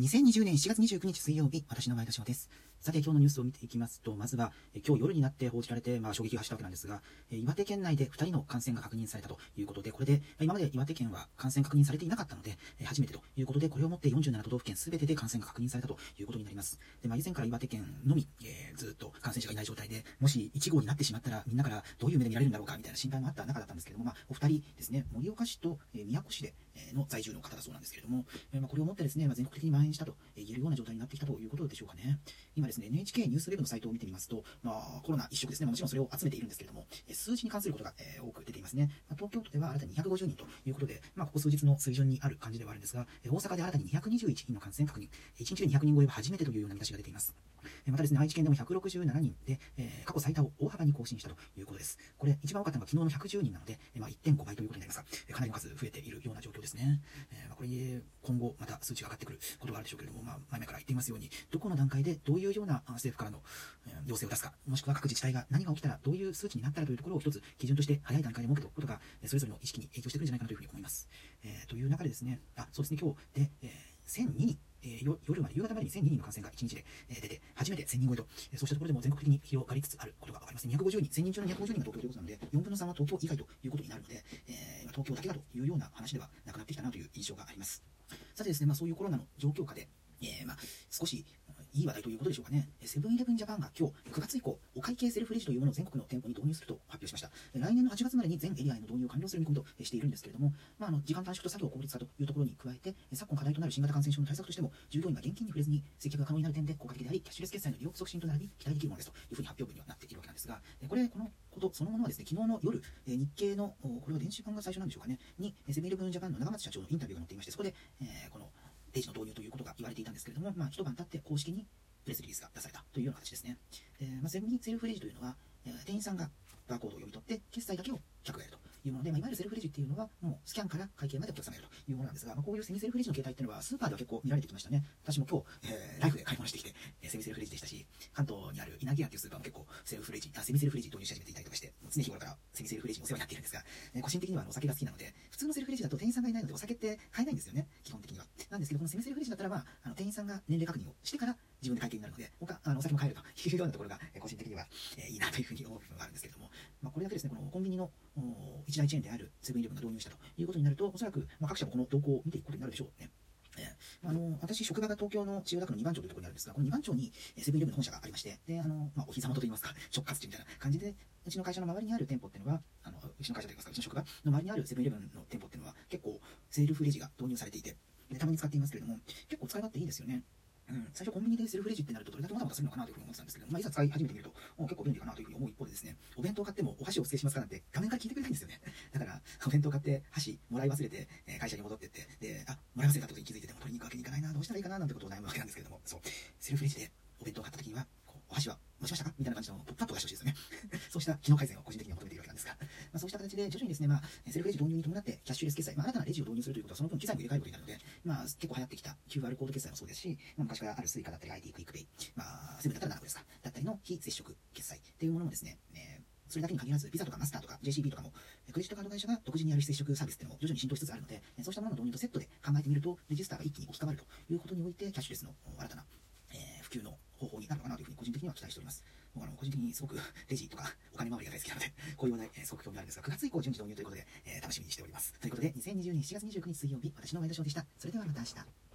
2020年4月29日水曜日、私のワイドショーです。さて、今日のニュースを見ていきますと、まずは、え今日夜になって報じられて、まあ、衝撃が走ったわけなんですが、岩手県内で2人の感染が確認されたということで、これで、今まで岩手県は感染確認されていなかったので、初めてということで、これをもって47都道府県全てで感染が確認されたということになります。で、まあ、以前から岩手県のみ、えー、ずっと感染者がいない状態で、もし1号になってしまったら、みんなからどういう目で見られるんだろうか、みたいな心配もあった中だったんですけれども、まあ、お二人ですね、盛岡市と、宮古市で、の在住の方だそうなんですけれども、まあ、これをもってですね、まあ、全国的に蔓延したと言えるような状態になってきたということでしょうかね。今ですね、NHK ニュースウェブのサイトを見てみますと、まあ、コロナ一色ですね、もちろんそれを集めているんですけれども、え数字に関することが、え多く出ていますね。まあ、東京都では新たに250人ということで、まあ、ここ数日の水準にある感じではあるんですが、え大阪で新たに221人の感染確認、1日で200人超えは初めてというような見出しが出ています。またですね、愛知県でも167人で、えー、過去最多を大幅に更新したということです。これ、一番多かったのが昨日の110人なので、え、まあ、1.5倍ということになりますが、え、かなりの数増えているような状況ですね。えまあ、これ、今後また数値が上がってくることがあるでしょうけれども、まあ、前々から言っていますように、どこの段階でどういうような政府からの、要請を出すか、もしくは各自治体が何が起きたらどういう数値になったらというところを一つ基準として早い段階で設けておくことが、それぞれの意識に影響してくるんじゃないかなというふうに思います。えという中でですね、あ、そうですね、今日で、え1002人えー、夜まで、夕方までに1002人の感染が1日で、えー、出て、初めて1000人超えと、えー、そうしたところでも全国的に広がりつつあることが分かります。250人、1000人中の250人が東京ということなので、4分の3は東京以外ということになるので、えー、東京だけだというような話ではなくなってきたなという印象があります。さてですね、まあ、そういうコロナの状況下で、えー、まあ、少しいい話題ということでしょうかね。セブンイレブンジャパンが今日9月以降、お会計セルフレジというものを全国の店舗に導入すると発表しました。来年の8月までに全エリアへの導入を完了する見込みとしているんですけれども、まあ、あの時間短縮と作業効率化というところに加えて、昨今課題となる新型感染症の対策としても、従業員が現金に触れずに接客が可能になる点で効果的であり、キャッシュレス決済の利用促進となり、期待できるものですというふうに発表文にはなっているわけなんですが、これ、このことそのものはですね、昨日の夜、日経の、これは電子版が最初なんでしょうかね、に、セブンイレブンジャパンの長松社長のインタビューが載っていまして、そこで、えー、このレジの導入ということが言われていたんですけれども、まあ、一晩経って公式にプレスリリースが出されたというような形ですね。でまあ、セルフレジというのは、えー、店員さんがバーコードを読み取って、決済だけを客がやると。いうもので、まあ、いわゆるセルフレジっていうのは、もうスキャンから会計までお客様やるというものなんですが、まあ、こういうセミセルフレジの形態っていうのは、スーパーでは結構見られてきましたね。私も今日、えー、ライフで買い物してきて、えー、セミセルフレジでしたし、関東にある稲城屋っていうスーパーも結構セルフレジ、あセミセルフレジ導入し始めていたりとかして、常日頃からセミセルフレジにお世話になっているんですが、えー、個人的にはお酒が好きなので、普通のセルフレジだと店員さんがいないのでお酒って買えないんですよね、だったら、まあ、あの店員さんが年齢確認をしてから自分で会計になるので、他あのお酒も買えると いうようなところが、えー、個人的には、えー、いいなというふうに思う部分があるんですけれども、まあ、これだけですね、このコンビニの一大チェーンであるセブンイレブンが導入したということになると、おそらく、まあ、各社もこの動向を見ていくことになるでしょうね。えー、あの私、職場が東京の千代田区の2番町というところにあるんですが、この2番町にセブンイレブンの本社がありまして、で、あの、まあ、お膝元といいますか、直轄地みたいな感じで、うちの会社の周りにある店舗っていうのは、あの、うちの会社といいますか、うちの職場の周りにあるセブンイレブンの店舗っていうのは、結構、セールフレジが導入されていて、たまに使っていますけれども、結構使い勝手いいですよね。うん、最初コンビニでセルフレジってなるとどれだけまだまだするのかなというふうに思ってたんですけど、まあ、いざ使い始めてみると、結構便利かなというふうに思う一方でですね、お弁当買ってもお箸をお付けしますかなんて画面から聞いてくれないんですよね。だから、お弁当買って箸もらい忘れて、え、会社に戻ってって、で、あ、もらい忘れたことに気づいてても取りに行くわけにいかないな、どうしたらいいかななんてことを悩むわけなんですけども、そう、セルフレジでお弁当を買った時には、こう、お箸は持ちましたか？みたいな感じのポップアップがしてほしいですよね。そうした機能改善を個人的に求めまあ、そうした形で徐々にですね、まあ、セルフレジ導入に伴ってキャッシュレス決済、まあ、新たなレジを導入するということはその分機材も入れ替えることになるので、まあ、結構流行ってきた QR コード決済もそうですし、まあ、昔からある Suica だったり ID クイックペイ、まあ、セブンだったら nanaco ですか、だったりの非接触決済っていうものもですね、えーそれだけに限らず、ビザとかマスターとか JCB とかも、クレジットカード会社が独自にやる非接触サービスっていうのも徐々に浸透しつつあるので、そうしたものの導入とセットで考えてみると、レジスターが一気に置き換わるということにおいて、キャッシュレスの新たな、普及の方法になるのかなというふうに個人的には期待しております。僕あの個人的にすごくレジとかお金回りが大好きなので、こういう話題、えー、すごく興味あるんですが、9月以降順次導入ということで、えー、楽しみにしております。ということで、2020年7月29日水曜日、私のワイドショーでした。それではまた明日。